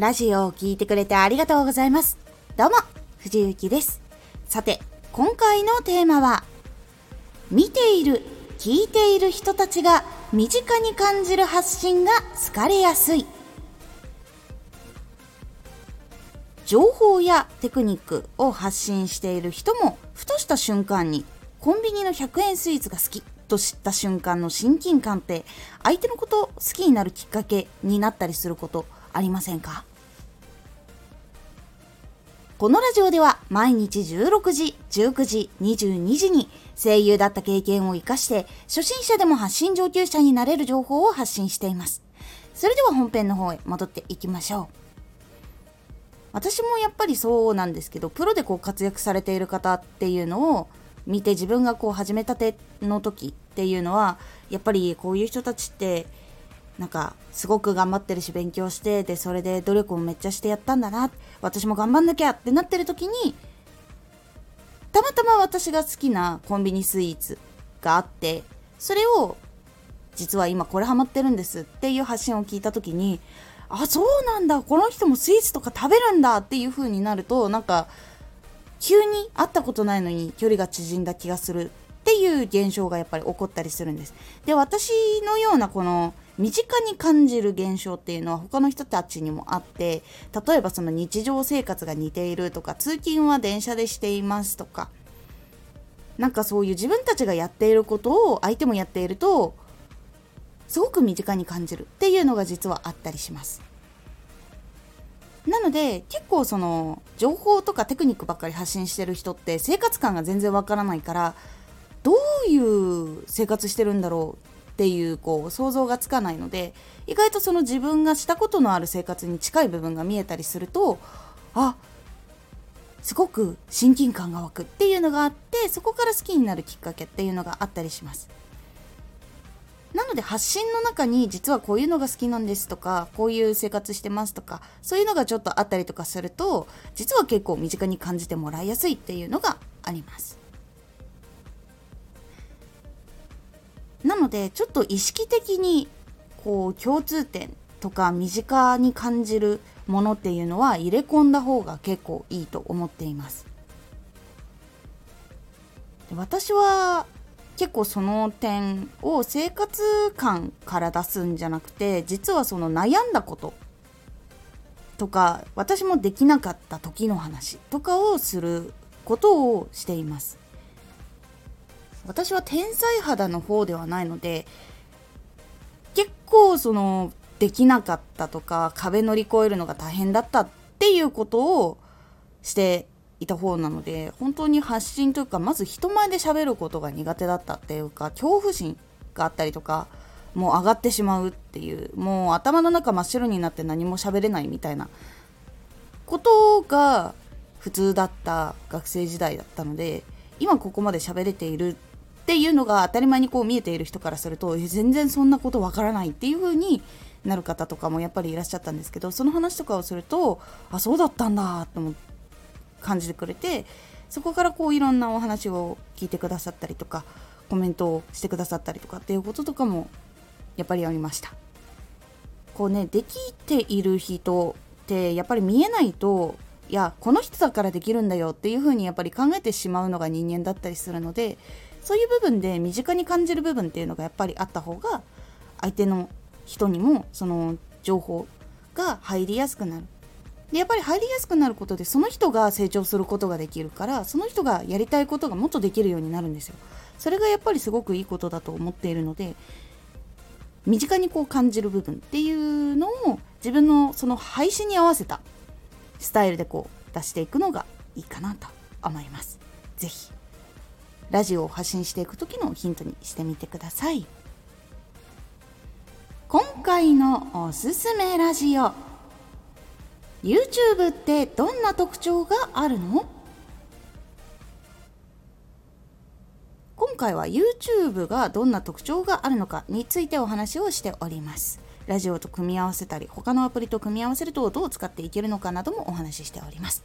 ラジオを聴いてくれてありがとうございます。どうも、藤幸です。さて、今回のテーマは、見ている、聞いている人たちが身近に感じる発信が好かれやすい。情報やテクニックを発信している人も、ふとした瞬間に、コンビニの100円スイーツが好きと知った瞬間の親近感って、相手のこと好きになるきっかけになったりすることありませんか？このラジオでは毎日16時、19時、22時に声優だった経験を活かして初心者でも発信上級者になれる情報を発信しています。それでは本編の方へ戻っていきましょう。私もやっぱりそうなんですけど、プロでこう活躍されている方っていうのを見て自分がこう始めたての時っていうのは、やっぱりこういう人たちってなんかすごく頑張ってるし勉強してでそれで努力もめっちゃしてやったんだな私も頑張んなきゃってなってる時にたまたま私が好きなコンビニスイーツがあってそれを実は今これハマってるんですっていう発信を聞いた時にあそうなんだこの人もスイーツとか食べるんだっていう風になるとなんか急に会ったことないのに距離が縮んだ気がするっていう現象がやっぱり起こったりするんです。で私のようなこの身近に感じる現象っていうのは他の人たちにもあって例えばその日常生活が似ているとか通勤は電車でしていますとかなんかそういう自分たちがやっていることを相手もやっているとすごく身近に感じるっていうのが実はあったりします。なので結構その情報とかテクニックばっかり発信してる人って生活感が全然わからないからどういう生活してるんだろうっていうこう想像がつかないので意外とその自分がしたことのある生活に近い部分が見えたりするとあすごく親近感が湧くっていうのがあってそこから好きになるきっかけっていうのがあったりします。なので発信の中に実はこういうのが好きなんですとかこういう生活してますとかそういうのがちょっとあったりとかすると実は結構身近に感じてもらいやすいっていうのがあります。なのでちょっと意識的にこう共通点とか身近に感じるものっていうのは入れ込んだ方が結構いいと思っています。私は結構その点を生活感から出すんじゃなくて実はその悩んだこととか私もできなかった時の話とかをすることをしています。私は天才肌の方ではないので結構そのできなかったとか壁乗り越えるのが大変だったっていうことをしていた方なので本当に発信というかまず人前で喋ることが苦手だったっていうか恐怖心があったりとかもう上がってしまうっていうもう頭の中真っ白になって何も喋れないみたいなことが普通だった学生時代だったので今ここまで喋れているっていうのが当たり前にこう見えている人からすると全然そんなことわからないっていう風になる方とかもやっぱりいらっしゃったんですけどその話とかをするとあそうだったんだと思感じてくれてそこからこういろんなお話を聞いてくださったりとかコメントをしてくださったりとかっていうこととかもやっぱりありました。こうねできている人ってやっぱり見えないといやこの人だからできるんだよっていうふうにやっぱり考えてしまうのが人間だったりするのでそういう部分で身近に感じる部分っていうのがやっぱりあった方が相手の人にもその情報が入りやすくなる。でやっぱり入りやすくなることでその人が成長することができるからその人がやりたいことがもっとできるようになるんですよ。それがやっぱりすごくいいことだと思っているので身近にこう感じる部分っていうのを自分のその配信に合わせたスタイルでこう出していくのがいいかなと思います。是非ラジオを発信していく時のヒントにしてみてください。今回のおすすめラジオ。YouTube ってどんな特徴があるの？今回は YouTube がどんな特徴があるのかについてお話をしております。ラジオと組み合わせたり他のアプリと組み合わせるとどう使っていけるのかなどもお話ししております。